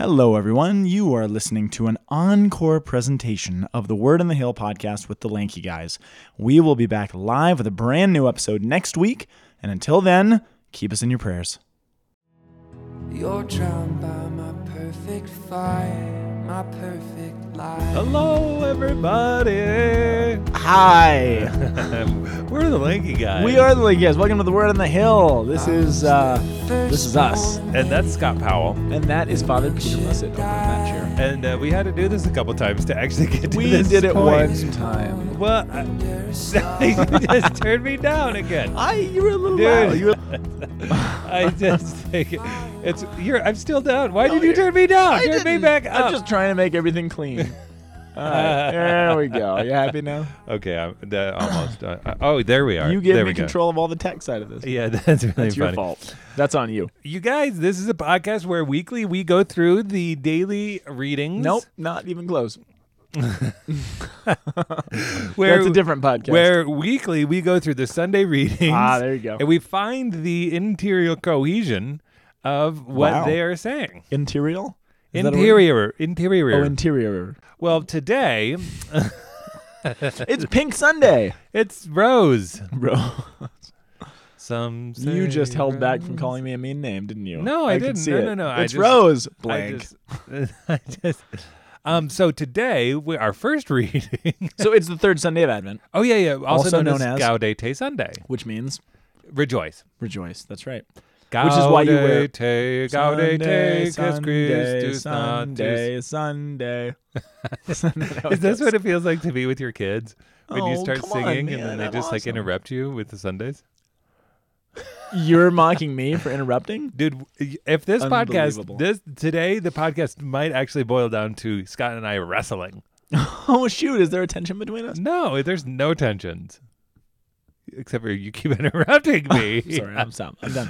Hello, everyone. You are listening to an encore presentation of the Word on the Hill podcast with the Lanky Guys. We will be back live with a brand new episode next week. And until then, keep us in your prayers. You're drowned by my perfect fire, my perfect life. Hello, everybody. Hi. We're the Lanky Guys. we are the Lanky Guys. Welcome to the Word on the Hill. This is uh, this is us, and that's Scott Powell. and that is Father Peter Blessed over in that chair. And uh, we had to do this a couple times to actually get to this. We this did it point. one time. Well, I, you just turned me down again. I you were a little Dude. loud. You were, I just think it, it's you're. I'm still down. Why did No, you you're- turn me down? I turn me didn't. back up. I'm just trying to make everything clean. All right, there we go. Are you happy now? okay, I'm uh, almost. Uh, uh, oh, there we are. You gave there me we go. control of all the tech side of this. Yeah, that's really That's your fault. That's on you. You guys, this is a podcast where weekly we go through the daily readings. Nope, not even close. Where, That's a different podcast. Where weekly we go through the Sunday readings. Ah, there you go. And we find the interior cohesion of what Wow. they are saying. Interior? Is that a word? Interior. Interior. Oh, interior. well, today it's Pink Sunday, it's Rose. bro. Some You just held back from calling me a mean name, didn't you? No, I could didn't. No, no, no, I It's just- Rose. I Blank. just, I just um so today we, our first reading so it's the third Sunday of Advent, oh yeah yeah also, Also known, known as- Gaudete Sunday which means rejoice rejoice. That's right. Which is why you wear Gaudete, Sunday, Sunday, Christus Sunday, Natus. Sunday. Is this what it feels like to be with your kids when you Oh, start singing and then they just like interrupt you with the Sundays? You're mocking me for interrupting? Dude, if this podcast this today the podcast might actually boil down to Scott and I wrestling. Oh shoot! Is there a tension between us? No, there's no tensions. Except for you keep interrupting me. Sorry, I'm stop. I'm done.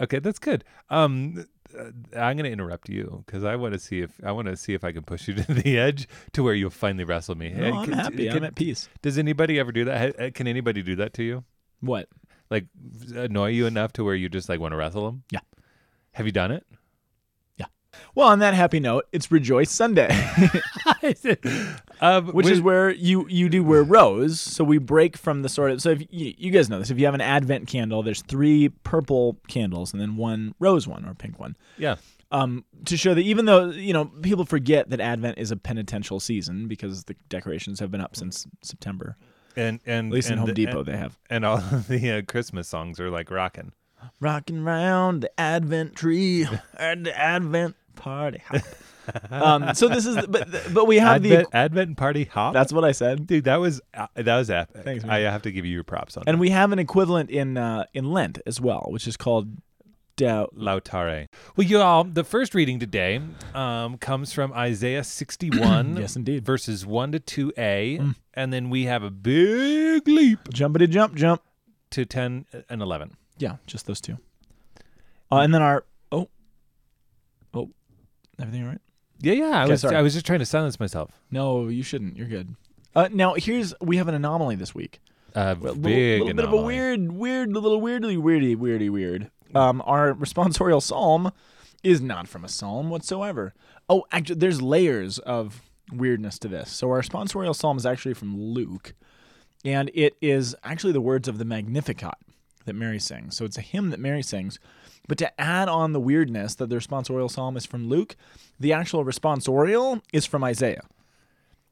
Okay, that's good. Um, uh, I'm going to interrupt you because I want to see if I want to see if I can push you to the edge to where you'll finally wrestle me. No, I'm can- happy. can- I'm at peace. does anybody ever do that? Can anybody do that to you? What? Like annoy you enough to where you just like want to wrestle them? Yeah. Have you done it? Well, on that happy note, it's Rejoice Sunday, um, which we- is where you you do wear rose. So we break from the sort of. So if you, you guys know this, if you have an Advent candle, there's three purple candles and then one rose one or pink one. yeah. um, to show that even though you know people forget that Advent is a penitential season because the decorations have been up since September. And and At least in Home the- Depot, and, they have. and all of the uh, Christmas songs are like rocking. Rocking round the Advent tree the Advent party. hop. um, so this is, but but we have Advent, the. Advent party hop. That's what I said. dude. That was uh, that was epic. Thanks, man. I have to give you your props on And that. we have an equivalent in uh, in Lent as well, which is called Laetare. Well, you all, the first reading today um, comes from Isaiah 61, Yes, indeed. verses 1 to 2a. And then we have a big leap Jumpity jump jump. to 10 and 11. Yeah, just those two. Uh, and then our everything all right? Yeah, yeah. I Okay, was sorry. I was just trying to silence myself. No, you shouldn't. You're good. Uh, now here's we have an anomaly this week. Uh, A little, big little bit of a anomaly. weird, weird, little weirdly, weirdy, weirdy, weird. Um, our responsorial psalm is not from a psalm whatsoever. Oh, actually, there's layers of weirdness to this. So our responsorial psalm is actually from Luke, and it is actually the words of the Magnificat that Mary sings. So it's a hymn that Mary sings. But to add on the weirdness that the responsorial psalm is from Luke, the actual responsorial is from Isaiah.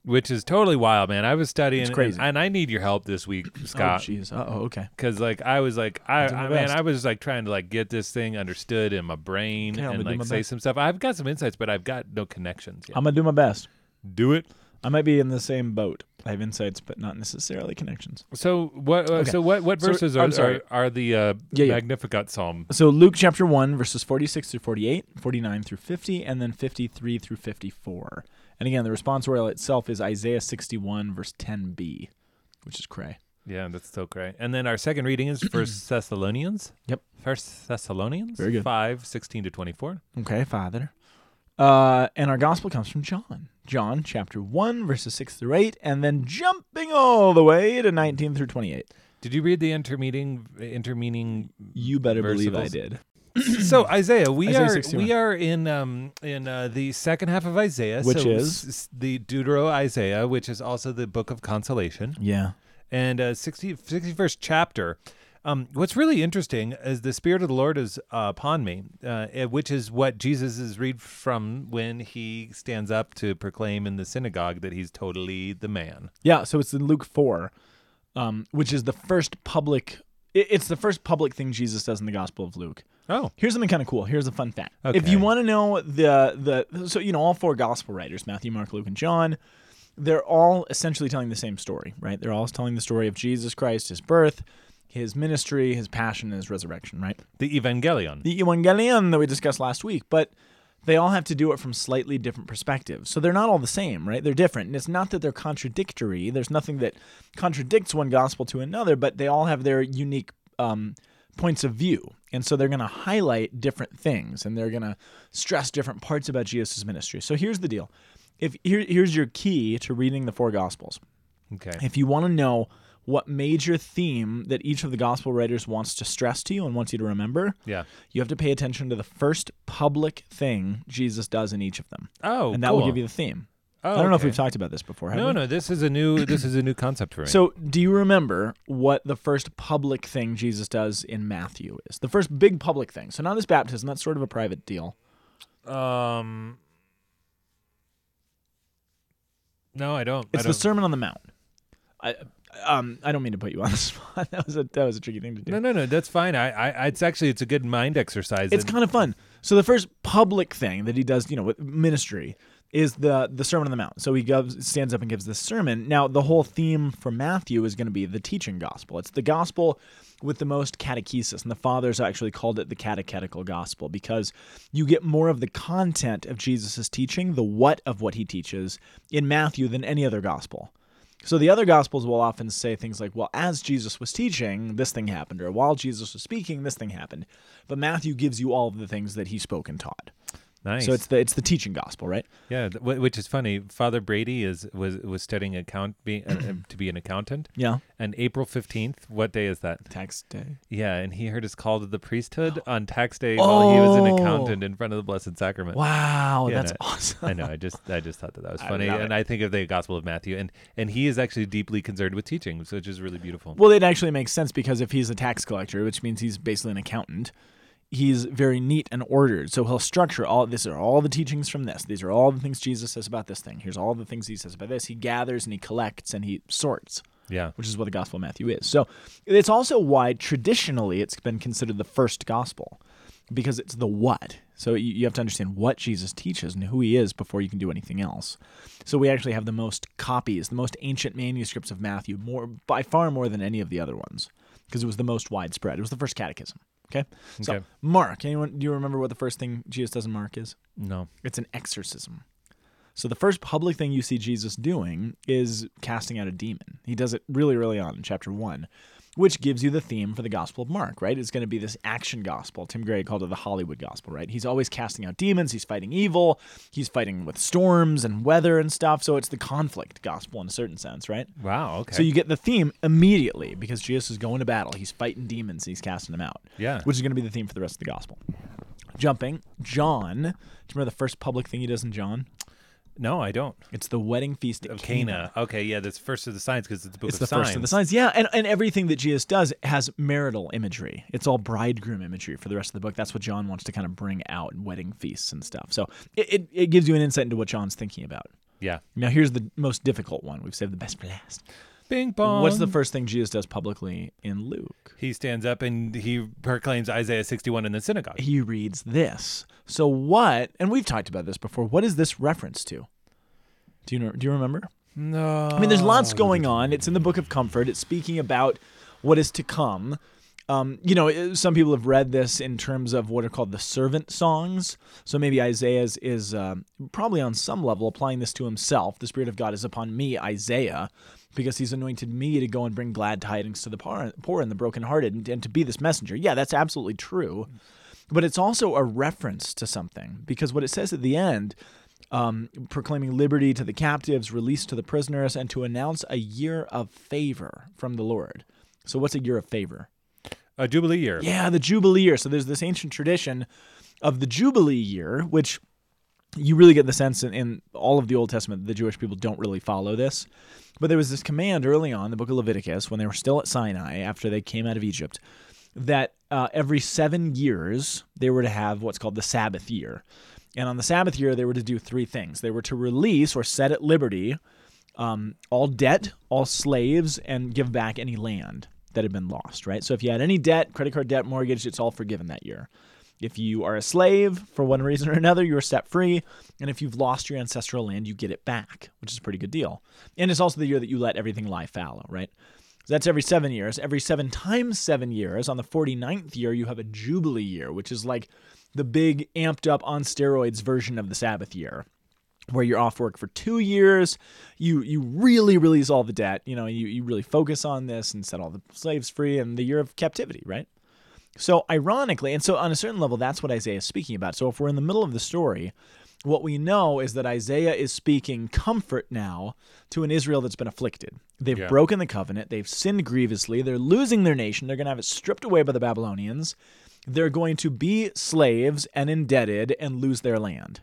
Which is totally wild, man. I was studying, It's and- crazy. And, I need your help this week, Oh, Scott. jeez. Uh oh. Okay. Because like I was like I, do my I man best. I was like trying to like get this thing understood in my brain I'm and gonna do like my say best. some stuff. I've got some insights, but I've got no connections yet. I'm gonna do my best. Do it. I might be in the same boat. I have insights, but not necessarily connections. So what? Uh, Okay. So what? What verses I'm are, are are the uh, Yeah, yeah. Magnificat Psalm? So Luke chapter 1, verses 46 through 48, 49 through 50, and then 53 through 54. And again, the responsorial itself is Isaiah 61, verse 10b, which is cray. Yeah, that's so great. And then our second reading is First Thessalonians. Yep. First Thessalonians. Very good. Five sixteen to twenty four. Okay, Father. Uh, and our gospel comes from John. John chapter 1, verses 6 through 8, and then jumping all the way to 19 through 28. Did you read the intermeeting intermeaning? You better believe I did. so Isaiah, we Isaiah are 61. we are in um in uh, the second half of Isaiah, Which so is? s- the Deutero Isaiah, which is also the book of consolation, Yeah. and uh, 60, 61st chapter. Um, what's really interesting is the Spirit of the Lord is uh, upon me, uh, eh, which is what Jesus is read from when he stands up to proclaim in the synagogue that he's totally the man. Yeah, so it's in Luke 4, um, which is the first public it's the first public thing Jesus does in the Gospel of Luke. Oh, Here's something kind of cool. Here's a fun fact. Okay. If you want to know the the so you know all four gospel writers, Matthew, Mark, Luke, and John, they're all essentially telling the same story, right? They're all telling the story of Jesus Christ, his birth, his ministry, his passion, and his resurrection, right? the Evangelion. the Evangelion that we discussed last week, but they all have to do it from slightly different perspectives. So they're not all the same, right? They're different. And it's not that they're contradictory. There's nothing that contradicts one gospel to another, but they all have their unique um, points of view. And so they're going to highlight different things and they're going to stress different parts about Jesus' ministry. So here's the deal. If here, here's your key to reading the four gospels. okay. If you want to know what major theme that each of the gospel writers wants to stress to you and wants you to remember, Yeah. you have to pay attention to the first public thing Jesus does in each of them, Oh, and that will give you the theme. Oh, I don't know if we've talked about this before. No, we? no, this is a new this is a new concept for me. So, do you remember what the first public thing Jesus does in Matthew is? The first big public thing. So, not this baptism. That's sort of a private deal. Um. No, I don't. It's the don't. Sermon on the Mount. I, um, I don't mean to put you on the spot. That was a that was a tricky thing to do. No, no, no. That's fine. I, I, it's actually it's a good mind exercise. It's and- kind of fun. So the first public thing that he does, you know, with ministry is the the Sermon on the Mount. So he goes, stands up and gives this sermon. Now the whole theme for Matthew is going to be the teaching gospel. It's the gospel with the most catechesis, and the fathers actually called it the catechetical gospel because you get more of the content of Jesus' teaching, the what of what he teaches in Matthew than any other gospel. So the other gospels will often say things like, well, as Jesus was teaching, this thing happened, or while Jesus was speaking, this thing happened. But Matthew gives you all of the things that he spoke and taught. Nice. So it's the it's the teaching gospel, right? yeah, which is funny. Father Brady is was was studying account being uh, uh, to be an accountant. Yeah. And April fifteenth, what day is that? Tax day. Yeah, and he heard his call to the priesthood on tax day while he was an Oh. accountant in front of the Blessed Sacrament. Wow, Yeah, that's no, awesome. I know. I just I just thought that that was funny, love and. I think of the Gospel of Matthew, and and he is actually deeply concerned with teaching, which is really beautiful. Well, it actually makes sense because if he's a tax collector, which means he's basically an accountant, he's very neat and ordered. So he'll structure all these are all the teachings from this. These are all the things Jesus says about this thing. Here's all the things he says about this. He gathers and he collects and he sorts. Yeah. which is what the Gospel of Matthew is. So it's also why traditionally it's been considered the first gospel because it's the what. So you, you have to understand what Jesus teaches and who he is before you can do anything else. So we actually have the most copies, the most ancient manuscripts of Matthew, more by far more than any of the other ones because it was the most widespread. It was the first catechism. Okay. So Okay. Mark, anyone do you remember what the first thing Jesus does in Mark is? No. It's an exorcism. So the first public thing you see Jesus doing is casting out a demon. He does it really early on in chapter 1, which gives you the theme for the Gospel of Mark, right? It's going to be this action gospel. Tim Gray called it the Hollywood gospel, right? He's always casting out demons, he's fighting evil, he's fighting with storms and weather and stuff, so it's the conflict gospel in a certain sense, right? Wow. Okay. So you get the theme immediately because Jesus is going to battle. He's fighting demons. He's casting them out. Yeah. Which is going to be the theme for the rest of the gospel. Jumping, John. Do you remember the first public thing he does in John? No, I don't. It's the wedding feast at Of Cana. Cana. Okay. Yeah. That's first of the signs because it's the book It's of the signs. first of the signs. Yeah, and, and everything that Jesus does has marital imagery. It's all bridegroom imagery for the rest of the book. That's what John wants to kind of bring out wedding feasts and stuff. So it, it, it gives you an insight into what John's thinking about. Yeah. Now, here's the most difficult one. We've saved the best for last. Bing bong. What's the first thing Jesus does publicly in Luke? He stands up and he proclaims Isaiah 61 in the synagogue. he reads this. So what? And we've talked about this before. What is this reference to? Do you know? Do you remember? No. I mean, there's lots going on. It's in the Book of Comfort. It's speaking about what is to come. Um, you know, some people have read this in terms of what are called the servant songs. So maybe Isaiah is um, probably on some level applying this to himself. The Spirit of God is upon me, Isaiah, because he's anointed me to go and bring glad tidings to the poor, poor and the brokenhearted and, and to be this messenger. Yeah, that's absolutely true. But it's also a reference to something because what it says at the end um, proclaiming liberty to the captives, release to the prisoners, and to announce a year of favor from the Lord. So, what's a year of favor? A Jubilee year. Yeah, the Jubilee year. So there's this ancient tradition of the Jubilee year, which you really get the sense in, in all of the Old Testament, the Jewish people don't really follow this. But there was this command early on, the book of Leviticus, when they were still at Sinai after they came out of Egypt, that uh, every seven years they were to have what's called the Sabbath year. And on the Sabbath year, they were to do three things. They were to release or set at liberty um, all debt, all slaves, and give back any land that had been lost, right? So if you had any debt, credit card debt, mortgage, it's all forgiven that year. If you are a slave for one reason or another, you are set free. And if you've lost your ancestral land, you get it back, which is a pretty good deal. And it's also the year that you let everything lie fallow, right? So that's every seven years. Every seven times seven years, on the 49th year, you have a Jubilee year, which is like the big amped up on steroids version of the Sabbath year where you're off work for two years, you you really release all the debt, you know, you, you really focus on this and set all the slaves free and the year of captivity, right? So ironically, and so on a certain level, that's what Isaiah is speaking about. So if we're in the middle of the story, what we know is that Isaiah is speaking comfort now to an Israel that's been afflicted. They've Yeah. broken the covenant, they've sinned grievously, they're losing their nation, they're going to have it stripped away by the Babylonians. They're going to be slaves and indebted and lose their land,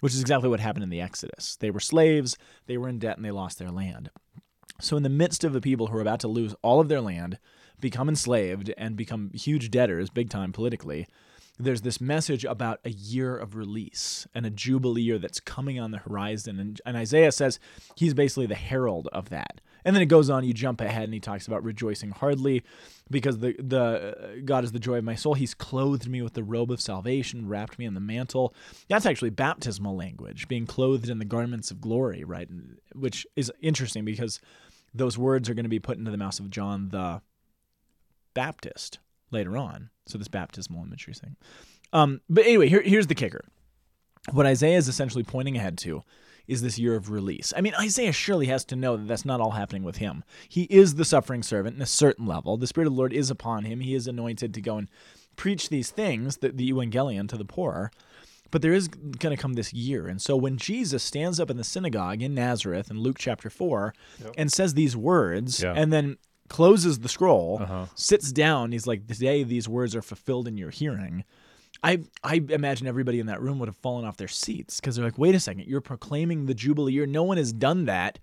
which is exactly what happened in the Exodus. They were slaves, they were in debt, and they lost their land. So, in the midst of the people who are about to lose all of their land, become enslaved, and become huge debtors, big time politically, there's this message about a year of release and a jubilee year that's coming on the horizon. And, and Isaiah says he's basically the herald of that. And then it goes on, you jump ahead, and he talks about rejoicing hardly because the, the uh, God is the joy of my soul. He's clothed me with the robe of salvation, wrapped me in the mantle. That's actually baptismal language, being clothed in the garments of glory, right? Which is interesting because those words are going to be put into the mouth of John the Baptist later on. So this baptismal imagery thing. Um, but anyway, here, here's the kicker. What Isaiah is essentially pointing ahead to is this year of release. I mean, Isaiah surely has to know that that's not all happening with him. He is the suffering servant in a certain level. The Spirit of the Lord is upon him. He is anointed to go and preach these things, the, the evangelion to the poor. But there is going to come this year. And so when Jesus stands up in the synagogue in Nazareth in Luke chapter 4 and says these words Yeah. and then closes the scroll, Uh-huh. sits down, he's like, Today these words are fulfilled in your hearing. I, I imagine everybody in that room would have fallen off their seats because they're like, wait a second, you're proclaiming the Jubilee year. No one has done that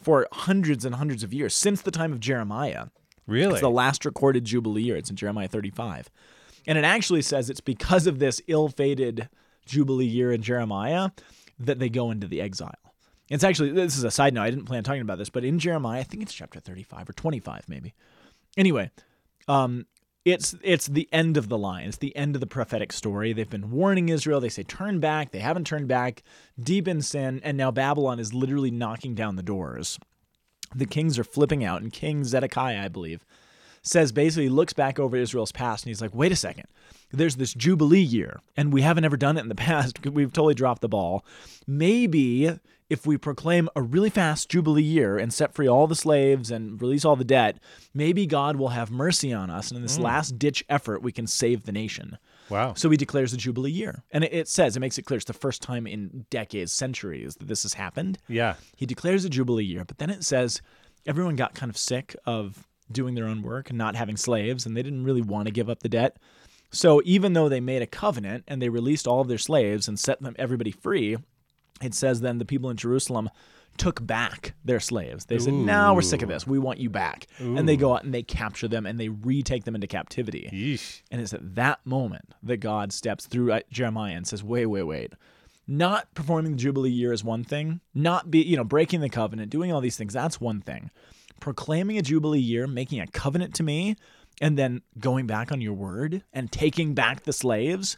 for hundreds and hundreds of years since the time of Jeremiah. Really? It's the last recorded Jubilee year. It's in Jeremiah 35. And it actually says it's because of this ill fated Jubilee year in Jeremiah that they go into the exile. It's actually, this is a side note. I didn't plan on talking about this, but in Jeremiah, I think it's chapter 35 or 25, maybe. Anyway, um, it's it's the end of the line. It's the end of the prophetic story. They've been warning Israel. They say turn back. They haven't turned back, deep in sin, and now Babylon is literally knocking down the doors. The kings are flipping out, and King Zedekiah, I believe, says basically looks back over Israel's past and he's like, wait a second, there's this Jubilee year, and we haven't ever done it in the past. We've totally dropped the ball. Maybe if we proclaim a really fast Jubilee year and set free all the slaves and release all the debt, maybe God will have mercy on us. And in this mm. last ditch effort, we can save the nation. wow. So he declares the Jubilee year. And it, it says, it makes it clear it's the first time in decades, centuries that this has happened. yeah. He declares a Jubilee year, but then it says everyone got kind of sick of doing their own work and not having slaves, and they didn't really want to give up the debt. So even though they made a covenant and they released all of their slaves and set them everybody free, it says then the people in Jerusalem took back their slaves. They said, "Now we're sick of this. We want you back." And they go out and they capture them and they retake them into captivity. Yeesh. And it's at that moment that God steps through uh, Jeremiah and says, "Wait, wait, wait. Not performing the Jubilee year is one thing. Not be, you know, breaking the covenant, doing all these things, that's one thing. Proclaiming a Jubilee year, making a covenant to me, and then going back on your word and taking back the slaves,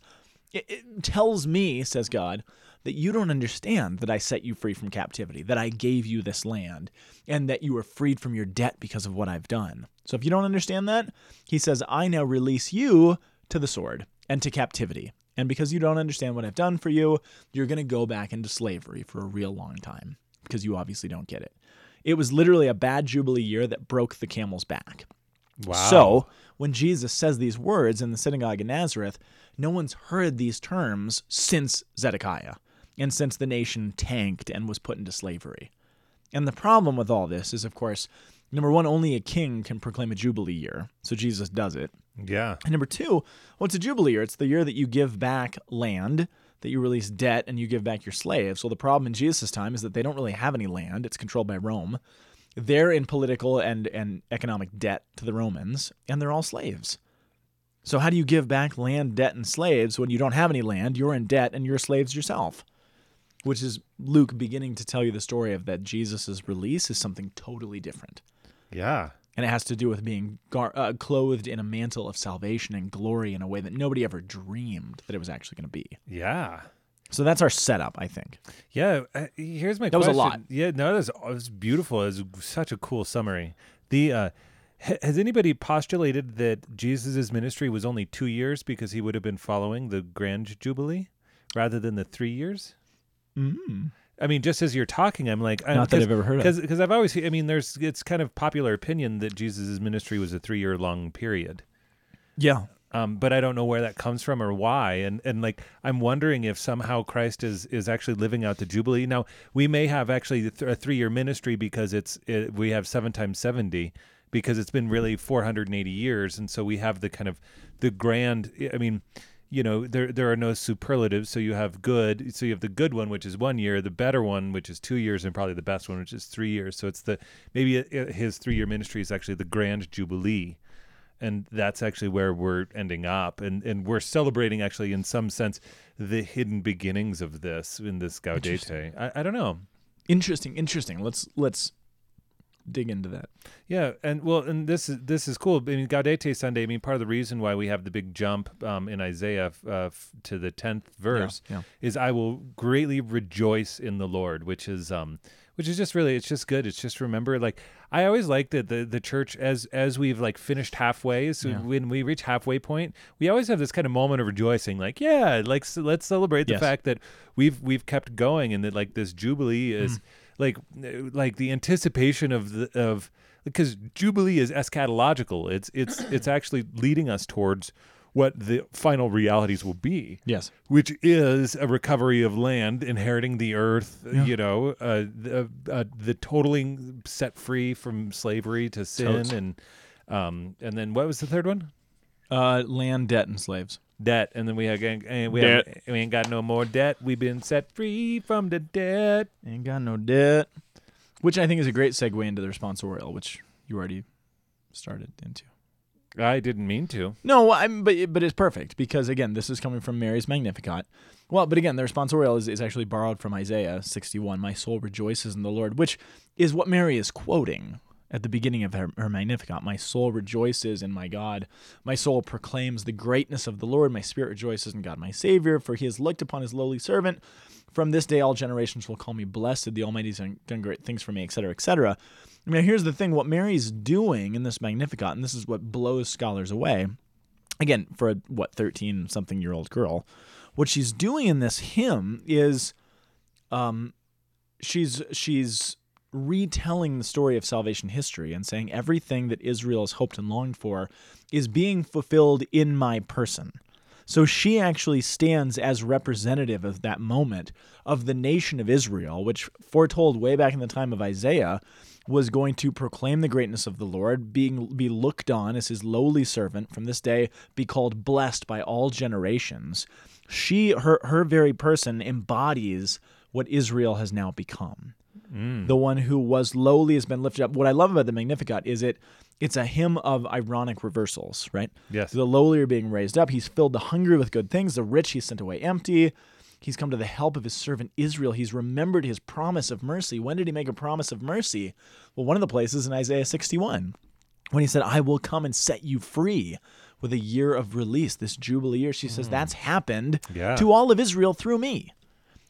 it, it tells me, says God, that you don't understand that I set you free from captivity, that I gave you this land, and that you are freed from your debt because of what I've done. So if you don't understand that, he says, I now release you to the sword and to captivity. And because you don't understand what I've done for you, you're going to go back into slavery for a real long time because you obviously don't get it. It was literally a bad Jubilee year that broke the camel's back. Wow. So when Jesus says these words in the synagogue in Nazareth, no one's heard these terms since Zedekiah and since the nation tanked and was put into slavery. And the problem with all this is, of course, Number one, only a king can proclaim a jubilee year, so Jesus does it. Yeah. And number two, what's a jubilee year? It's the year that you give back land, that you release debt, and you give back your slaves. Well, the problem in Jesus' time is that they don't really have any land; it's controlled by Rome. They're in political and and economic debt to the Romans, and they're all slaves. So how do you give back land, debt, and slaves when you don't have any land? You're in debt, and you're slaves yourself. Which is Luke beginning to tell you the story of that Jesus' release is something totally different Yeah. and it has to do with being gar- uh, clothed in a mantle of salvation and glory in a way that nobody ever dreamed that it was actually going to be. Yeah. So that's our setup, I think. Yeah, uh, here's my That was a lot. Yeah, no, that was, it was beautiful. It was such a cool summary. The uh, ha- has anybody postulated that Jesus' ministry was only two years because he would have been following the Grand Jubilee rather than the three years? Mm. I mean, just as you're talking, I'm like, Not that I've ever heard of. because I've always, I mean, there's it's kind of popular opinion that Jesus' ministry was a three year long period. Yeah. um, but I don't know where that comes from or why. And and like I'm wondering if somehow Christ is is actually living out the jubilee. Now we may have actually th- a three year ministry because it's it, we have seven times seventy because it's been really 480 years, and so we have the kind of the grand. I mean. You know, there there are no superlatives, so you have good. So you have the good one, which is one year, the better one, which is two years, and probably the best one, which is three years. So it's the maybe it, it- his three year ministry is actually the grand jubilee, and that's actually where we're ending up and and we're celebrating actually in some sense the hidden beginnings of this in this gaudete I, I don't know Interesting, interesting. Let's let's dig into that. yeah and well and this is this is cool i mean gaudete sunday i mean part of the reason why we have the big jump um, in isaiah uh, f- to the 10th verse yeah. is i will greatly rejoice in the lord which is um which is just really it's just good it's just remember like i always like that the the church as as we've like finished halfway so Yeah. when we reach halfway point we always have this kind of moment of rejoicing like yeah like so let's celebrate the Yes. fact that we've we've kept going and that like this jubilee is like like the anticipation of the of because jubilee is eschatological it's it's it's actually leading us towards what the final realities will be Yes. which is a recovery of land, inheriting the earth, Yeah. you know, uh, the, uh, the totaling set free from slavery to sin, Totes. and um, and then what was the third one? Uh, land, debt, and slaves. Debt, and then we have and we, have, we ain't got no more debt. We've been set free from the debt. Ain't got no debt. Which I think is a great segue into the responsorial, which you already started into. I didn't mean to. No, I'm, but but it's perfect because again, this is coming from Mary's Magnificat. Well, but again, the responsorial is, is actually borrowed from Isaiah 61. My soul rejoices in the Lord, which is what Mary is quoting at the beginning of her, her Magnificat. My soul rejoices in my God. My soul proclaims the greatness of the Lord. My spirit rejoices in God, my Savior, for He has looked upon His lowly servant. From this day, all generations will call me blessed. The Almighty's done done great things for me, etc., etc. Now, here's the thing: what Mary's doing in this Magnificat, and this is what blows scholars away again for a what 13 something year old girl what she's doing in this hymn is um she's she's retelling the story of salvation history and saying everything that Israel has hoped and longed for is being fulfilled in my person so she actually stands as representative of that moment of the nation of Israel, which foretold way back in the time of Isaiah was going to proclaim the greatness of the Lord, being be looked on as his lowly servant from this day, be called blessed by all generations. She her her very person embodies what Israel has now become Mm. the one who was lowly has been lifted up. What I love about the Magnificat is it it's a hymn of ironic reversals, right? Yes. The lowly are being raised up. He's filled the hungry with good things. The rich he's sent away empty. He's come to the help of his servant Israel. He's remembered his promise of mercy. When did he make a promise of mercy? Well, one of the places in Isaiah 61 when he said, I will come and set you free with a year of release, this Jubilee year. She says, mm. That's happened Yeah. to all of Israel through me.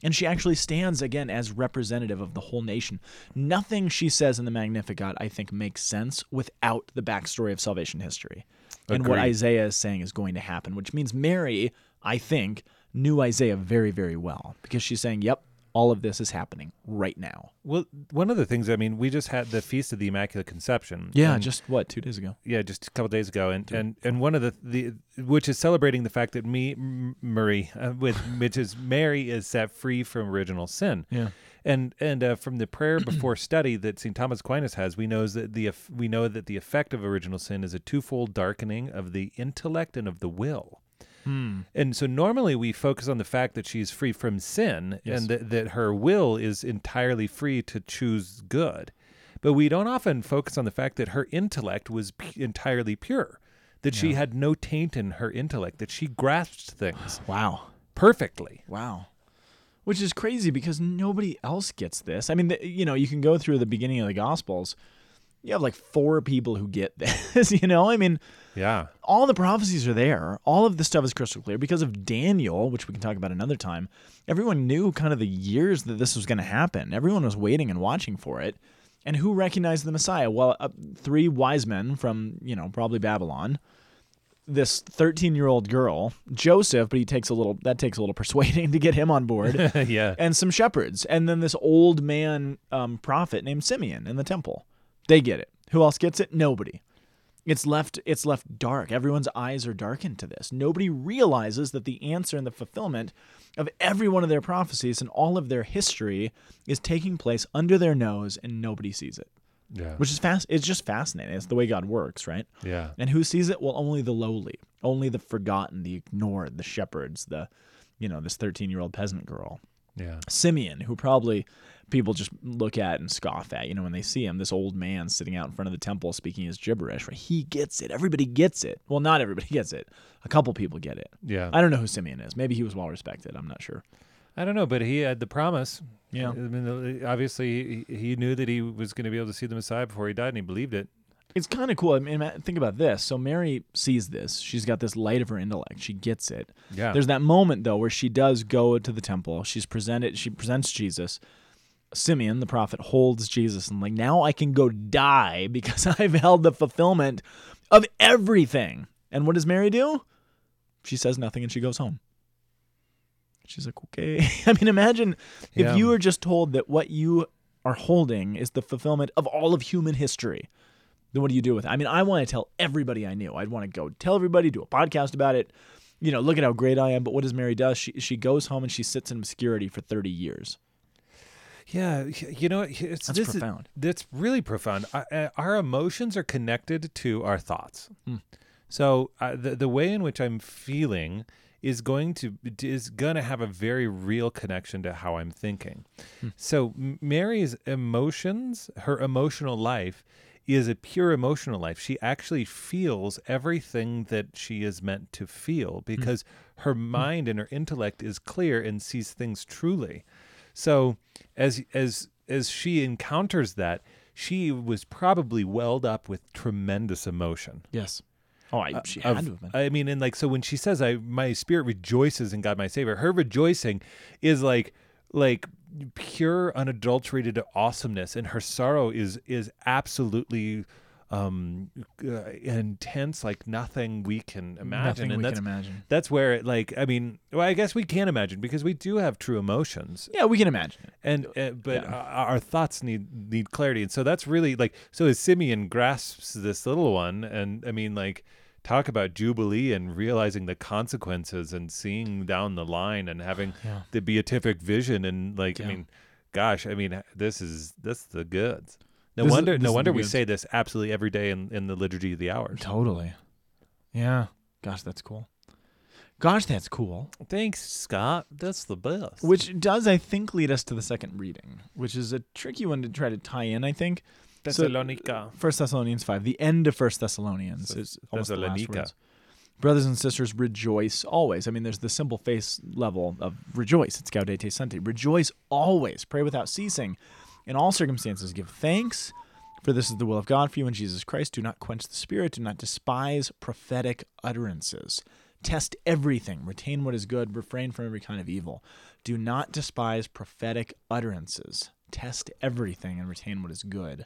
And she actually stands again as representative of the whole nation. Nothing she says in the Magnificat, I think, makes sense without the backstory of salvation history and what Isaiah is saying is going to happen, which means Mary, I think, knew Isaiah very, very well because she's saying, Yep, all of this is happening right now. Well, one of the things I mean, we just had the feast of the Immaculate Conception. and- just what two days ago. yeah, just a couple days ago, and and and one of the the which is celebrating the fact that me Marie uh, with which is Mary is set free from original sin. Yeah. And and uh, from the prayer before study that St. Thomas Aquinas has, we knows that the we know that the effect of original sin is a twofold darkening of the intellect and of the will. Hmm. And so normally we focus on the fact that she's free from sin Yes. and that, that her will is entirely free to choose good. But we don't often focus on the fact that her intellect was p- entirely pure, that she had no taint in her intellect, that she grasped things Wow. perfectly. Wow. Which is crazy because nobody else gets this. I mean, the, you know, you can go through the beginning of the Gospels. You have like four people who get this, you know? I mean, Yeah. all the prophecies are there. All of this stuff is crystal clear because of Daniel, which we can talk about another time. Everyone knew kind of the years that this was going to happen. Everyone was waiting and watching for it. And who recognized the Messiah? Well, uh, three wise men from, you know, probably Babylon. This 13-year-old girl, Joseph, but he takes a little that takes a little persuading to get him on board. yeah. and some shepherds, and then this old man um, prophet named Simeon in the temple. They get it. Who else gets it? Nobody. It's left. It's left dark. Everyone's eyes are darkened to this. Nobody realizes that the answer and the fulfillment of every one of their prophecies and all of their history is taking place under their nose, and nobody sees it. Yeah. Which is fast. It's just fascinating. It's the way God works, right? yeah. And who sees it? Well, only the lowly, only the forgotten, the ignored, the shepherds, the, you know, this 13 year old peasant girl. Yeah. Simeon, who probably people just look at and scoff at, you know, when they see him, this old man sitting out in front of the temple speaking his gibberish, right? He gets it. Everybody gets it. Well, not everybody gets it. A couple people get it. Yeah. I don't know who Simeon is. Maybe he was well respected. I'm not sure. I don't know, but he had the promise. Yeah. I mean, obviously, he, he knew that he was going to be able to see the Messiah before he died, and he believed it. It's kind of cool. I mean, think about this. So Mary sees this. She's got this light of her intellect. She gets it. Yeah. There's that moment though where she does go to the temple. She's presented. She presents Jesus. Simeon, the prophet, holds Jesus and like now I can go die because I've held the fulfillment of everything. And what does Mary do? She says nothing and she goes home. She's like, okay. I mean, imagine if Yeah. you were just told that what you are holding is the fulfillment of all of human history. Then what do you do with it? I mean, I want to tell everybody I knew. I'd want to go tell everybody, do a podcast about it. You know, look at how great I am. But what does Mary does? She she goes home and she sits in obscurity for thirty years. Yeah, you know, it's That's this is- that's really profound. Our emotions are connected to our thoughts. Hmm. So uh, the the way in which I'm feeling is going to is going to have a very real connection to how I'm thinking. Hmm. So Mary's emotions, her emotional life is a pure emotional life. She actually feels everything that she is meant to feel mm. because her mm. mind and her intellect is clear and sees things truly. So as as as she encounters that, she was probably welled up with tremendous emotion. Yes. Oh, I, she uh, Of- had to have been. I mean, and like so when she says, "I my spirit rejoices in God my Savior," her rejoicing is like like pure, unadulterated awesomeness, and her sorrow is is absolutely um uh, intense like nothing we can imagine Nothing and we that's can imagine. that's where it like i mean well i guess we can imagine because we do have true emotions Yeah, we can imagine it. and uh, but Yeah. our, our thoughts need need clarity and so that's really like so as simeon grasps this little one and i mean like talk about jubilee and realizing the consequences and seeing down the line and having Yeah. the beatific vision and like i mean gosh i mean this is this is the goods no This wonder this no wonder we goods. say this absolutely every day in, in the liturgy of the hours Totally. Yeah. Gosh, that's cool. Gosh, that's cool. thanks scott that's the best Which does, I think, lead us to the second reading, which is a tricky one to try to tie in. I think. So- Thessalonica. First Thessalonians five, the end of First Thessalonians So is almost the last words. Brothers and sisters, rejoice always. I mean, there's the simple face level of rejoice. It's Gaudete Sunday. Rejoice always. Pray without ceasing. In all circumstances, give thanks, for this is the will of God for you in Jesus Christ. Do not quench the spirit. Do not despise prophetic utterances. Test everything. Retain what is good. Refrain from every kind of evil. Do not despise prophetic utterances. Test everything and retain what is good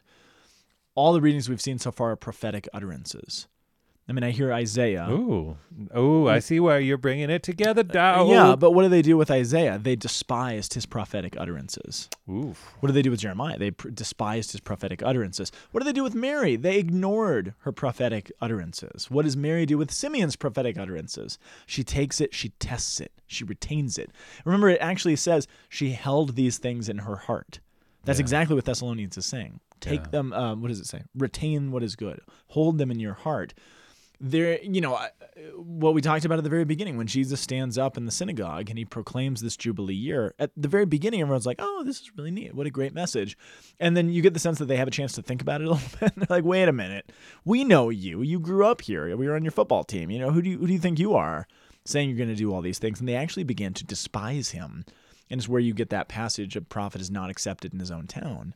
all the readings we've seen so far are prophetic utterances. I mean, I hear Isaiah. Ooh, ooh, I see where you're bringing it together, uh, Dow. Yeah, but what do they do with Isaiah? They despised his prophetic utterances. Oof. What do they do with Jeremiah? They pr- despised his prophetic utterances. What do they do with Mary? They ignored her prophetic utterances. What does Mary do with Simeon's prophetic utterances? She takes it, she tests it, she retains it. Remember, it actually says she held these things in her heart. That's Yeah. exactly what Thessalonians is saying. Take Yeah. them. Um, what does it say? Retain what is good. Hold them in your heart. There, you know, what we talked about at the very beginning when Jesus stands up in the synagogue and he proclaims this Jubilee year. At the very beginning, everyone's like, "Oh, this is really neat. What a great message!" And then you get the sense that they have a chance to think about it a little bit. They're like, "Wait a minute, we know you. You grew up here. We were on your football team. You know, who do you who do you think you are?" Saying you're going to do all these things, and they actually began to despise him. And it's where you get that passage: "A prophet is not accepted in his own town."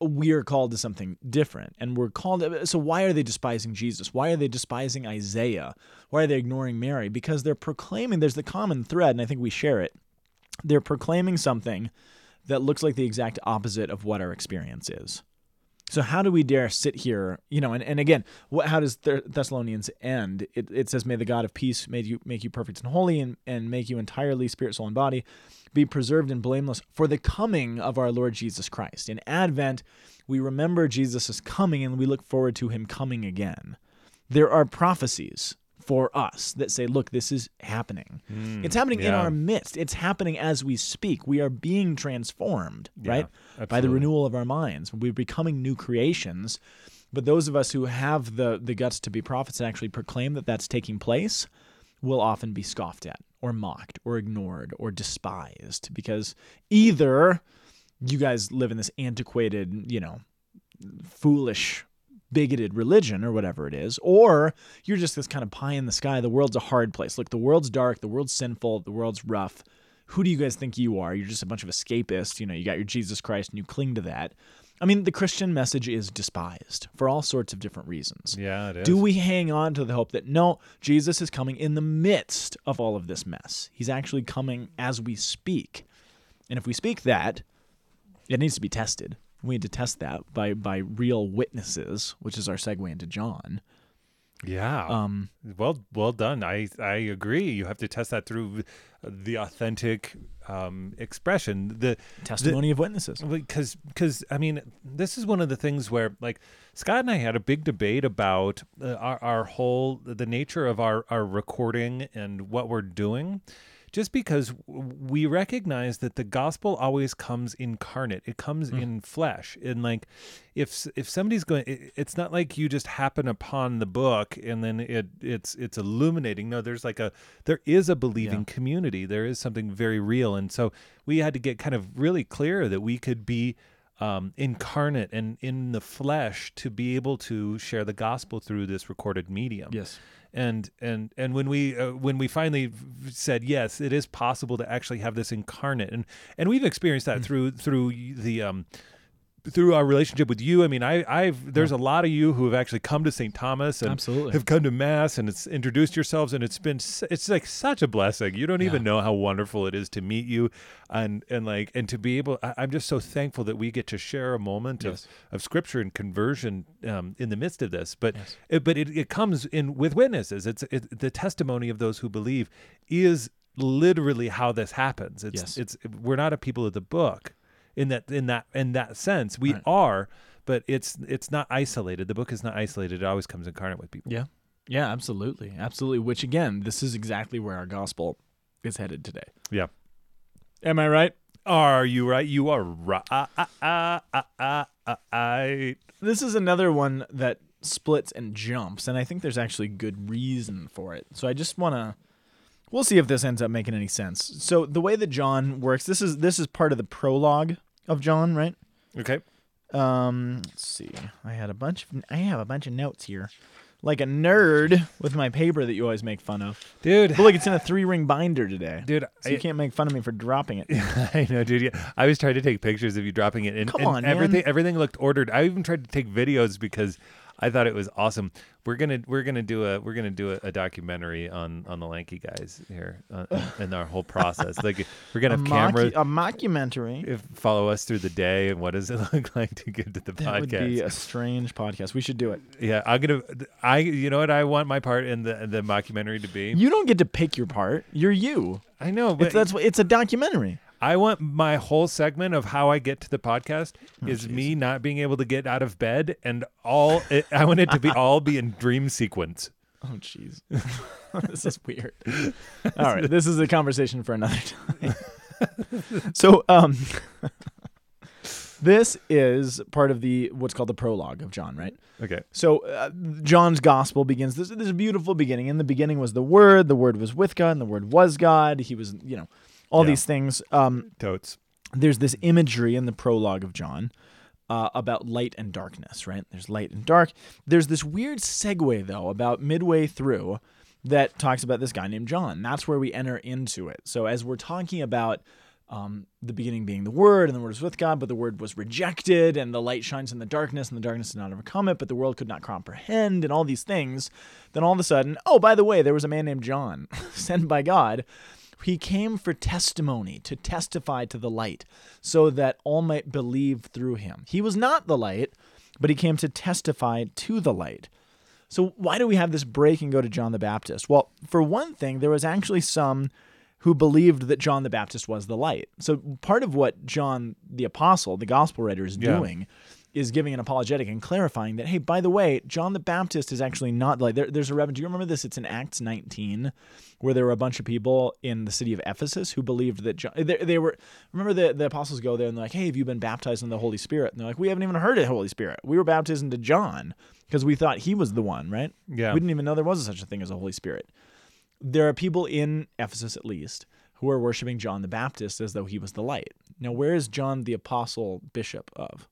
We are called to something different and we're called so why are they despising jesus? Why are they despising isaiah? Why are they ignoring mary? Because they're proclaiming there's the common thread and i think we share it. They're proclaiming something that looks like the exact opposite of what our experience is so how do we dare sit here you know and, and again what, how does Th- thessalonians end? It, it says may the god of peace make you make you perfect and holy and, and make you entirely spirit soul and body be preserved and blameless for the coming of our lord jesus christ. In advent we remember jesus is coming and we look forward to him coming again. There are prophecies for us that say look this is happening. Hmm, it's happening in our midst. It's happening as we speak. We are being transformed Yeah, right by the renewal of our minds. We're becoming new creations. But those of us who have the, the guts to be prophets and actually proclaim that that's taking place will often be scoffed at or mocked or ignored or despised because either you guys live in this antiquated, you know, foolish, bigoted religion or whatever it is, or you're just this kind of pie in the sky. The world's a hard place. Look, the world's dark, the world's sinful, the world's rough who do you guys think you are? You're just a bunch of escapists. You know, you got your Jesus Christ and you cling to that. I mean, the Christian message is despised for all sorts of different reasons. Yeah, it is. Do we hang on to the hope that no, Jesus is coming in the midst of all of this mess? He's actually coming as we speak. And if we speak that, it needs to be tested. We need to test that by by real witnesses, which is our segue into John. Yeah. Um, well, well done. I I agree. You have to test that through the authentic um, expression. The testimony of witnesses. because because I mean this is one of the things where like Scott and I had a big debate about uh, our our whole the nature of our our recording and what we're doing. Just because we recognize that the gospel always comes incarnate, it comes mm. in flesh, and like if if somebody's going, it, it's not like you just happen upon the book and then it it's it's illuminating. No, there's like a there is a believing Yeah. community. There is something very real, and so we had to get kind of really clear that we could be um, incarnate and in the flesh to be able to share the gospel through this recorded medium. Yes. And and and when we uh, when we finally said yes, it is possible to actually have this incarnate, and and we've experienced that through through the um through our relationship with you. I mean, I I've there's a lot of you who have actually come to St. Thomas and Absolutely. have come to mass and it's introduced yourselves and it's been it's like such a blessing. You don't even know how wonderful it is to meet you and and like and to be able I, I'm just so thankful that we get to share a moment Yes. of, of scripture and conversion um, in the midst of this. But Yes. it, but it, it comes in with witnesses. It's it, the testimony of those who believe is literally how this happens. It's Yes. it's we're not a people of the book in that in that in that sense. We Right. are, but it's it's not isolated. The book is not isolated. It always comes incarnate with people. Yeah. Yeah, absolutely. Absolutely. Which again, this is exactly where our gospel is headed today. Yeah. Am I right? Are you right? You are right. Ah, ah, ah. This is another one that splits and jumps, and I think there's actually good reason for it. So I just want to we'll see if this ends up making any sense. So the way that John works, this is this is part of the prologue of John, right? Okay. Um, let's see. I had a bunch of I have a bunch of notes here. Like a nerd with my paper that you always make fun of. Dude. But look, it's in a three ring binder today. Dude, So you can't make fun of me for dropping it. I know, dude. Yeah. I was trying to take pictures of you dropping it, and, Come and on, man. everything everything looked ordered. I even tried to take videos because I thought it was awesome. We're gonna we're gonna do a we're gonna do a, a documentary on on the lanky guys here uh, and our whole process. Like we're gonna a, have cameras mocu- a mockumentary. if follow us through the day and what does it look like to get to the That would podcast. be a strange podcast. We should do it. yeah, I'm gonna I you know what I want my part in the the mockumentary to be. You don't get to pick your part. You're you. I know, but It's, that's it's a documentary. I want my whole segment of how I get to the podcast Oh, is me not being able to get out of bed and all it, I want it to be all be in dream sequence. Oh, jeez. this is weird. All right, this is a conversation for another time. so, um, this is part of the what's called the prologue of John, right? Okay. So, uh, John's gospel begins. This, this is a beautiful beginning. In the beginning was the Word. The Word was with God, and the Word was God. He was, you know, all Yeah. these things. Um, Totes. there's this imagery in the prologue of John uh, about light and darkness, right? There's light and dark. There's this weird segue, though, about midway through that talks about this guy named John. That's where we enter into it. So, as we're talking about um, the beginning being the Word, and the Word was with God, but the Word was rejected, and the light shines in the darkness, and the darkness did not overcome it, but the world could not comprehend, and all these things. Then all of a sudden, oh, by the way, there was a man named John sent by God. He came for testimony, to testify to the light, so that all might believe through him. He was not the light, but he came to testify to the light. So, why do we have this break and go to John the Baptist? Well, for one thing, there was actually some who believed that John the Baptist was the light. So, part of what John the Apostle, the gospel writer, is Yeah. doing is giving an apologetic and clarifying that, hey, by the way, John the Baptist is actually not like. There, there's a reverend. Do you remember this? It's in Acts 19, where there were a bunch of people in the city of Ephesus who believed that John, they, they were, remember the, the apostles go there and they're like, hey, have you been baptized in the Holy Spirit? And they're like, we haven't even heard of the Holy Spirit. We were baptized into John because we thought he was the one, right? Yeah. We didn't even know there was such a thing as a Holy Spirit. There are people in Ephesus, at least, who are worshiping John the Baptist as though he was the light. Now, where is John the Apostle bishop of?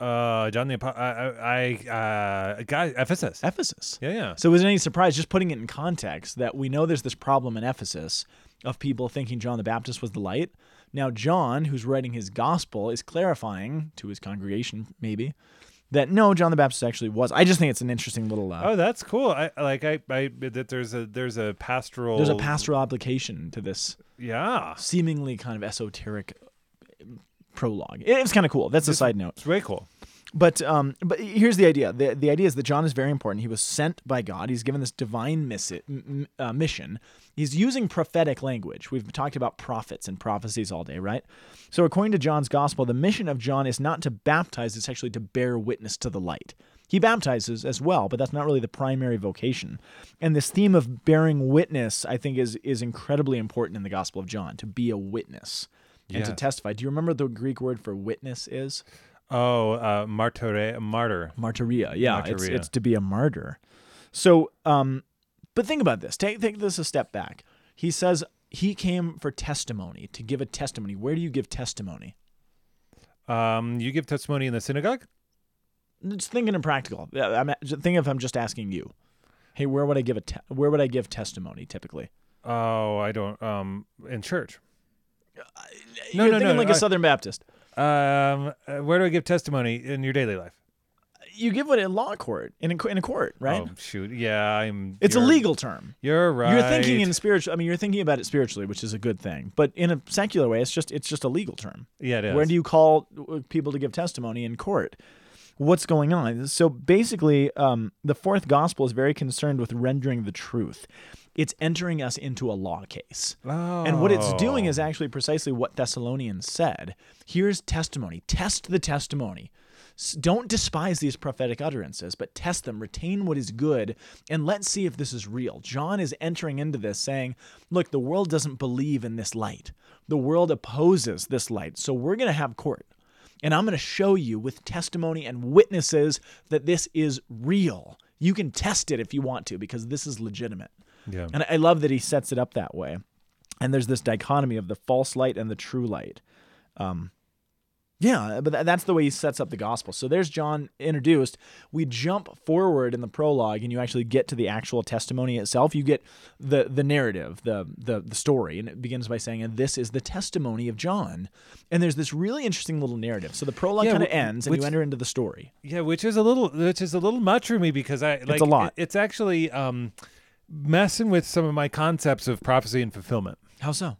Uh, John the Apo- I, I, uh, guy, Ephesus. Ephesus. Yeah, yeah. So, is it any surprise, just putting it in context, that we know there's this problem in Ephesus of people thinking John the Baptist was the light? Now, John, who's writing his gospel, is clarifying to his congregation, maybe, that no, John the Baptist actually was. I just think it's an interesting little. Uh, Oh, that's cool. I like. I, I that there's a there's a pastoral. there's a pastoral application to this Yeah, seemingly kind of esoteric prologue. It was kind of cool. That's a side note. it's way cool. But um, but here's the idea. The, the idea is that John is very important. He was sent by God. He's given this divine missi- uh, mission. He's using prophetic language. We've talked about prophets and prophecies all day, right? So according to John's gospel, the mission of John is not to baptize; it's actually to bear witness to the light. He baptizes as well, but that's not really the primary vocation. And this theme of bearing witness, I think, is is incredibly important in the Gospel of John to be a witness and to testify. Do you remember the Greek word for witness is? Oh, uh, martyre, martyr. Martyria. Yeah, it's Martyria. it's to be a martyr. So, um, but think about this. Take take this a step back. He says he came for testimony to give a testimony. Where do you give testimony? Um, you give testimony in the synagogue. Just thinking in practical. Yeah, I'm think if I'm just asking you. Hey, where would I give a te- where would I give testimony typically? Oh, I don't. Um, in church. You're no, thinking no, like a Southern Baptist. Um, uh, where do I give testimony in your daily life? You give it in law court in a, in a court, right? Oh, shoot. Yeah, I'm. it's a legal term. You're right. You're thinking in spiritual. I mean, you're thinking about it spiritually, which is a good thing. But in a secular way, it's just it's just a legal term. Yeah, it is. Where do you call uh, people to give testimony in court? What's going on? So basically, um, the fourth gospel is very concerned with rendering the truth. It's entering us into a law case. And what it's doing Oh. is actually precisely what Thessalonians said. Here's testimony. Test the testimony. Don't despise these prophetic utterances, but test them, retain what is good, and let's see if this is real. John is entering into this saying, Look, the world doesn't believe in this light. The world opposes this light. So we're going to have court. And I'm going to show you with testimony and witnesses that this is real. You can test it if you want to, because this is legitimate. Yeah. And I love that he sets it up that way. And there's this dichotomy of the false light and the true light. Um, Yeah, but tha- that's the way he sets up the gospel. So there's John introduced. We jump forward in the prologue, and you actually get to the actual testimony itself. You get the the narrative, the the the story, and it begins by saying, "And this is the testimony of John." And there's this really interesting little narrative. So the prologue Yeah, kind of ends, and which- you enter into the story. Yeah, which is a little which is a little much for me because I like a lot. it- it's actually um messing with some of my concepts of prophecy and fulfillment. How so?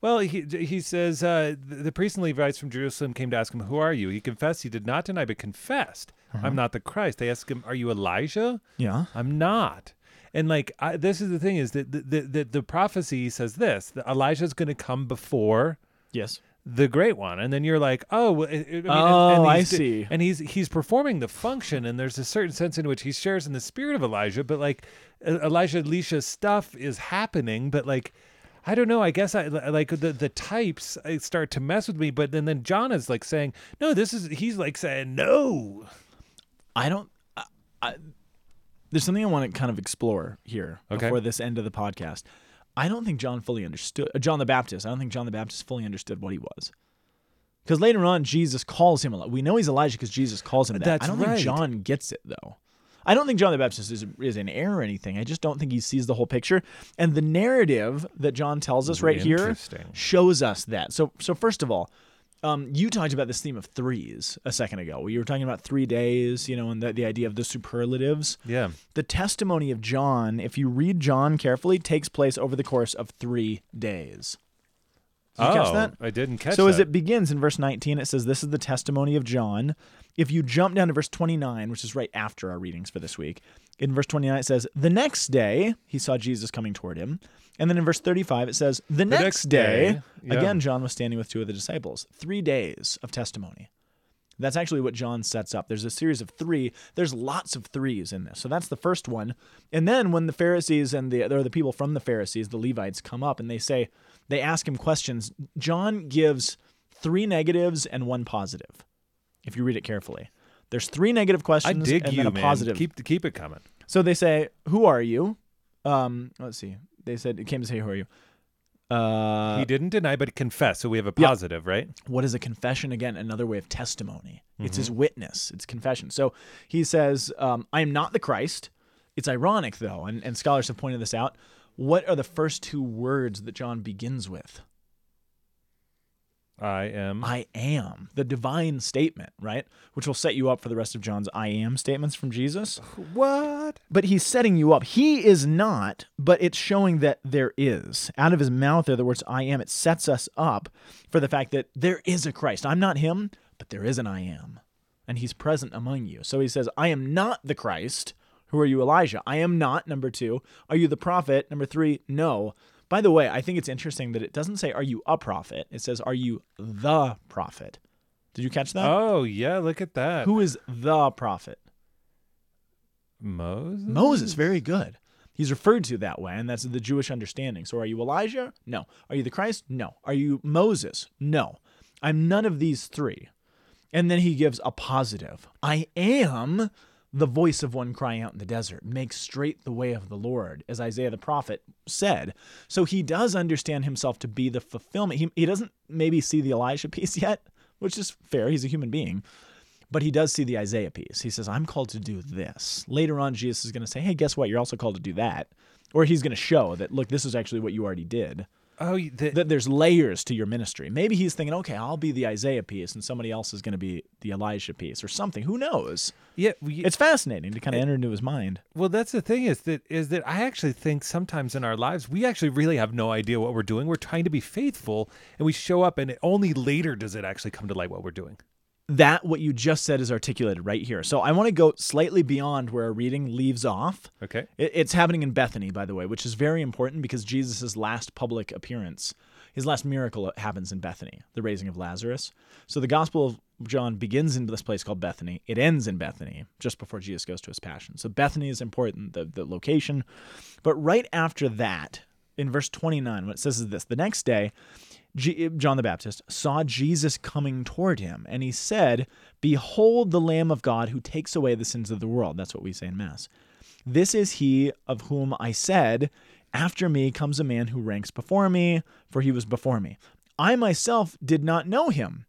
Well, he he says uh, the, priests and Levites from Jerusalem came to ask him, "Who are you?" He confessed he did not deny, but confessed, "I'm not the Christ." They asked him, "Are you Elijah?" Yeah. I'm not. And like I, this is the thing is that the the, the, the prophecy says this: that Elijah's going to come before Yes. The great one and then you're like oh well, I- I mean, and- Oh, and I he's- see. and he's he's performing the function and there's a certain sense in which he shares in the spirit of elijah but like elijah elisha stuff is happening but like I don't know. I guess I like the the types uh, start to mess with me, but then then John is like saying, "No, this is." He's like saying, "No." I don't. I, I, there's something I want to kind of explore here Okay. before this end of the podcast. I don't think John fully understood uh, John the Baptist. I don't think John the Baptist fully understood what he was. Because later on, Jesus calls him. We know he's Elijah because Jesus calls him that. That's I don't right. think John gets it though. I don't think John the Baptist is is in error or anything. I just don't think he sees the whole picture. And the narrative that John tells us right here shows us that. So so first of all, um, you talked about this theme of threes a second ago. You were talking about three days, you know, and the, the idea of the superlatives. Yeah. The testimony of John, if you read John carefully, takes place over the course of three days. Did you oh, catch that? I didn't catch so that. as it begins in verse 19, it says, This is the testimony of John. If you jump down to verse 29, which is right after our readings for this week, in verse 29 it says, The next day he saw Jesus coming toward him. And then in verse 35 it says, The, next, next day, day, yeah. again, John was standing with two of the disciples. Three days of testimony. That's actually what John sets up. There's a series of three. There's lots of threes in this. So that's the first one. And then when the Pharisees and the or the people from the Pharisees, the Levites, come up and they say, they ask him questions. John gives three negatives and one positive. If you read it carefully, there's three negative I questions dig and you, then a man. positive. Keep keep it coming. so they say, "Who are you?" Um, let's see. They said it came to say, "Who are you?" Uh, he didn't deny, but he confessed. So we have a yeah. positive, right? what is a confession again another way of testimony it's Mm-hmm. his witness it's confession so he says um, i am not the christ it's ironic though and, and scholars have pointed this out what are the first two words that john begins with I am. i am the divine statement right which will set you up for the rest of john's i am statements from jesus what? but he's setting you up. He is not, but it's showing that there is. Out of his mouth are the words I am. It sets us up for the fact that there is a Christ. I'm not him, but there is an I am. And he's present among you. So he says, I am not the Christ. Who are you, Elijah? I am not, number two. Are you the prophet? Number three, no. By the way, I think it's interesting that it doesn't say, Are you a prophet? It says, Are you the prophet? Did you catch that? Oh yeah, look at that. Who is the prophet? Moses? Moses, very good. He's referred to that way, and that's the Jewish understanding. So, are you Elijah? No. Are you the Christ? No. Are you Moses? No. I'm none of these three. And then he gives a positive I am the voice of one crying out in the desert, make straight the way of the Lord, as Isaiah the prophet said. So, he does understand himself to be the fulfillment. He, he doesn't maybe see the Elijah piece yet, which is fair. He's a human being. But he does see the Isaiah piece. He says, I'm called to do this. Later on, Jesus is going to say, Hey, guess what? You're also called to do that. Or he's going to show that, look, this is actually what you already did. Oh, the, That there's layers to your ministry. Maybe he's thinking, okay, I'll be the Isaiah piece and somebody else is going to be the Elijah piece or something. Who knows? yeah. we- It's fascinating to kind of enter into his mind. well, that's the thing is that is that I actually think sometimes in our lives we actually really have no idea what we're doing. We're trying to be faithful, and we show up, and it, only later does it actually come to light what we're doing. That, what you just said, is articulated right here. So I want to go slightly beyond where our reading leaves off. Okay. It- It's happening in Bethany, by the way, which is very important because Jesus' last public appearance, his last miracle happens in Bethany, the raising of Lazarus. So the Gospel of John begins in this place called Bethany. It ends in Bethany, just before Jesus goes to his passion. So Bethany is important, the, the location. But right after that, in verse 29, what it says is this The next day, G- John the Baptist saw Jesus coming toward him, and he said, Behold the Lamb of God who takes away the sins of the world. That's what we say in Mass. This is he of whom I said, After me comes a man who ranks before me, for he was before me. I myself did not know him,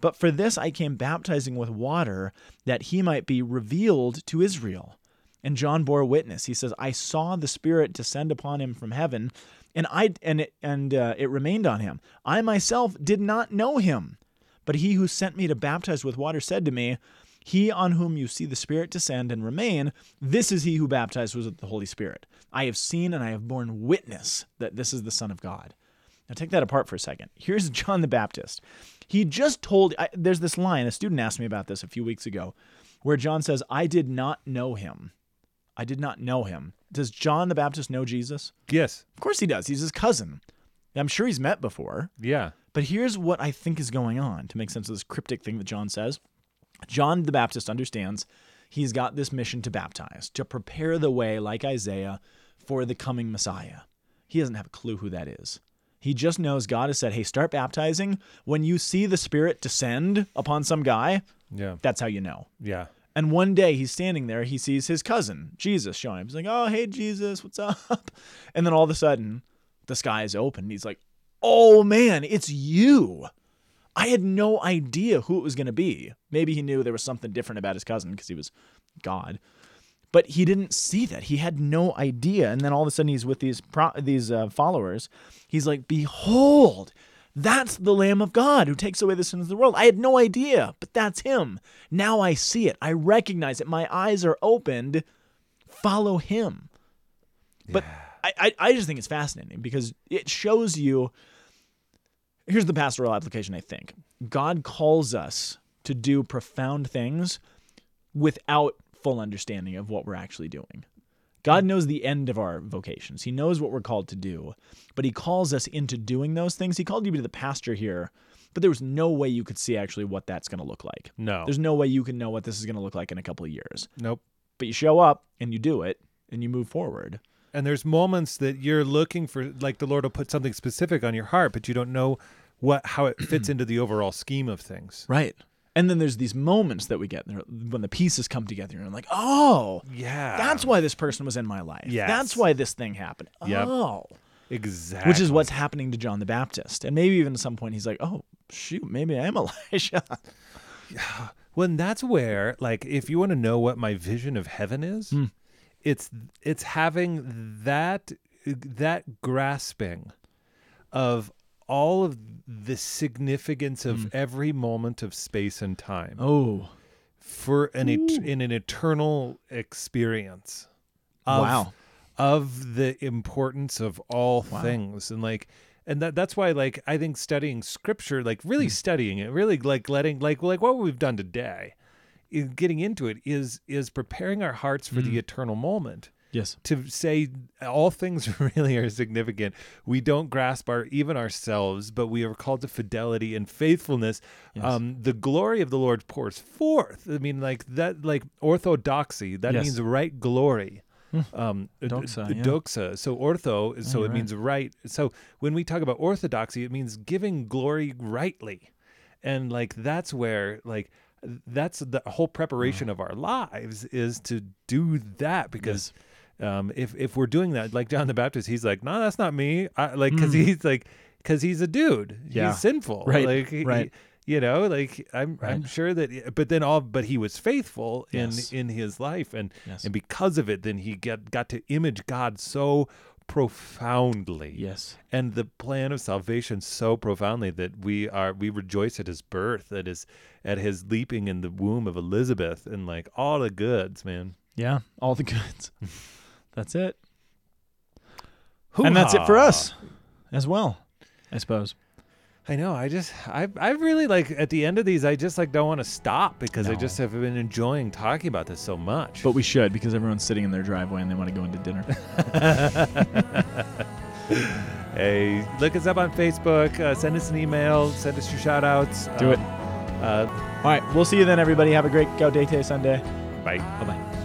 But for this I came baptizing with water that he might be revealed to Israel. And John bore witness. He says, I saw the Spirit descend upon him from heaven, and I and it, and uh, it remained on him. I myself did not know him, but he who sent me to baptize with water said to me, He on whom you see the Spirit descend and remain, this is he who baptized with the Holy Spirit. I have seen and I have borne witness that this is the Son of God. Now take that apart for a second. Here's John the Baptist. He just told. I, there's this line. A student asked me about this a few weeks ago, where John says, "I did not know him." I did not know him. Does John the Baptist know Jesus? Yes. Of course he does. He's his cousin. I'm sure he's met before. Yeah. But here's what I think is going on to make sense of this cryptic thing that John says. John the Baptist understands he's got this mission to baptize, to prepare the way, like Isaiah, for the coming Messiah. He doesn't have a clue who that is. He just knows God has said, hey, start baptizing. When you see the Spirit descend upon some guy, Yeah. that's how you know. Yeah. And one day he's standing there, he sees his cousin, Jesus, showing him. He's like, Oh, hey, Jesus, what's up? And then all of a sudden, the sky is open. He's like, Oh, man, it's you. I had no idea who it was going to be. Maybe he knew there was something different about his cousin because he was God. But he didn't see that. He had no idea. And then all of a sudden, he's with these pro- these uh, followers. He's like, "Behold, that's the Lamb of God who takes away the sins of the world." I had no idea, but that's him. Now I see it. I recognize it. My eyes are opened. Follow him. But I, I, I just think it's fascinating because it shows you. Here's the pastoral application. I think God calls us to do profound things without full understanding of what we're actually doing. God knows the end of our vocations. He knows what we're called to do, but He calls us into doing those things. He called you to be the pastor here, but there was no way you could see actually what that's going to look like. No. There's no way you can know what this is going to look like in a couple of years. nope. But you show up and you do it and you move forward. And there's moments that you're looking for, like the Lord will put something specific on your heart, but you don't know what how it fits into the overall scheme of things. Right. And then there's these moments that we get when the pieces come together and I'm like, oh, Yeah. that's why this person was in my life. Yeah, That's why this thing happened. Yep. Oh. exactly. Which is what's happening to John the Baptist. And maybe even at some point he's like, oh, shoot, maybe I am Elijah. Well, and that's where, like, if you want to know what my vision of heaven is, Hmm. it's it's having that that grasping of all of the significance of every moment of space and time oh, for an et- in an eternal experience. Of, Wow. Of the importance of all Wow. things, and like. And that, that's why, like, I think studying scripture, like really studying it, really like letting, like, like what we've done today, is getting into it is is preparing our hearts for Hmm. the eternal moment yes. to say all things really are significant. We don't grasp our even ourselves, but we are called to fidelity and faithfulness. Yes. Um, the glory of the Lord pours forth. I mean, like that, like orthodoxy. That Yes. means right glory. Um, Doxa, yeah. doxa. So ortho. So you're it means right. So when we talk about orthodoxy, it means giving glory rightly, and like that's where like that's the whole preparation of our lives is to do that because um, if if we're doing that, like John the Baptist, he's like, no, that's not me. I, like, because he's like, because he's a dude. Mm. Yeah. He's sinful. Right, Like, he- right. you know, like I'm I'm sure that. But then all, but he was faithful in Yes. in his life, and Yes. and because of it, then he get got to image God so profoundly. Yes. And the plan of salvation so profoundly that we are we rejoice at his birth, at his at his leaping in the womb of Elizabeth, and like all the goods, man. Yeah. All the goods. That's it. And that's it for us as well, I suppose. I know. I just, I, I really like at the end of these, I just like don't want to stop because I No. just have been enjoying talking about this so much. But we should because everyone's sitting in their driveway and they want to go into dinner. hey, look us up on Facebook. Uh, send us an email. Send us your shout outs. Do it. Uh, All right. We'll see you then, everybody. Have a great Gaudete Sunday. bye. Bye bye.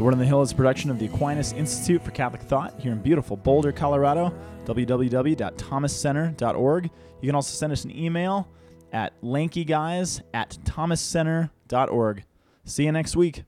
The Word on the Hill is a production of the Aquinas Institute for Catholic Thought here in beautiful Boulder, Colorado. www.thomascenter.org. You can also send us an email at lankyguys at thomascenter.org. See you next week.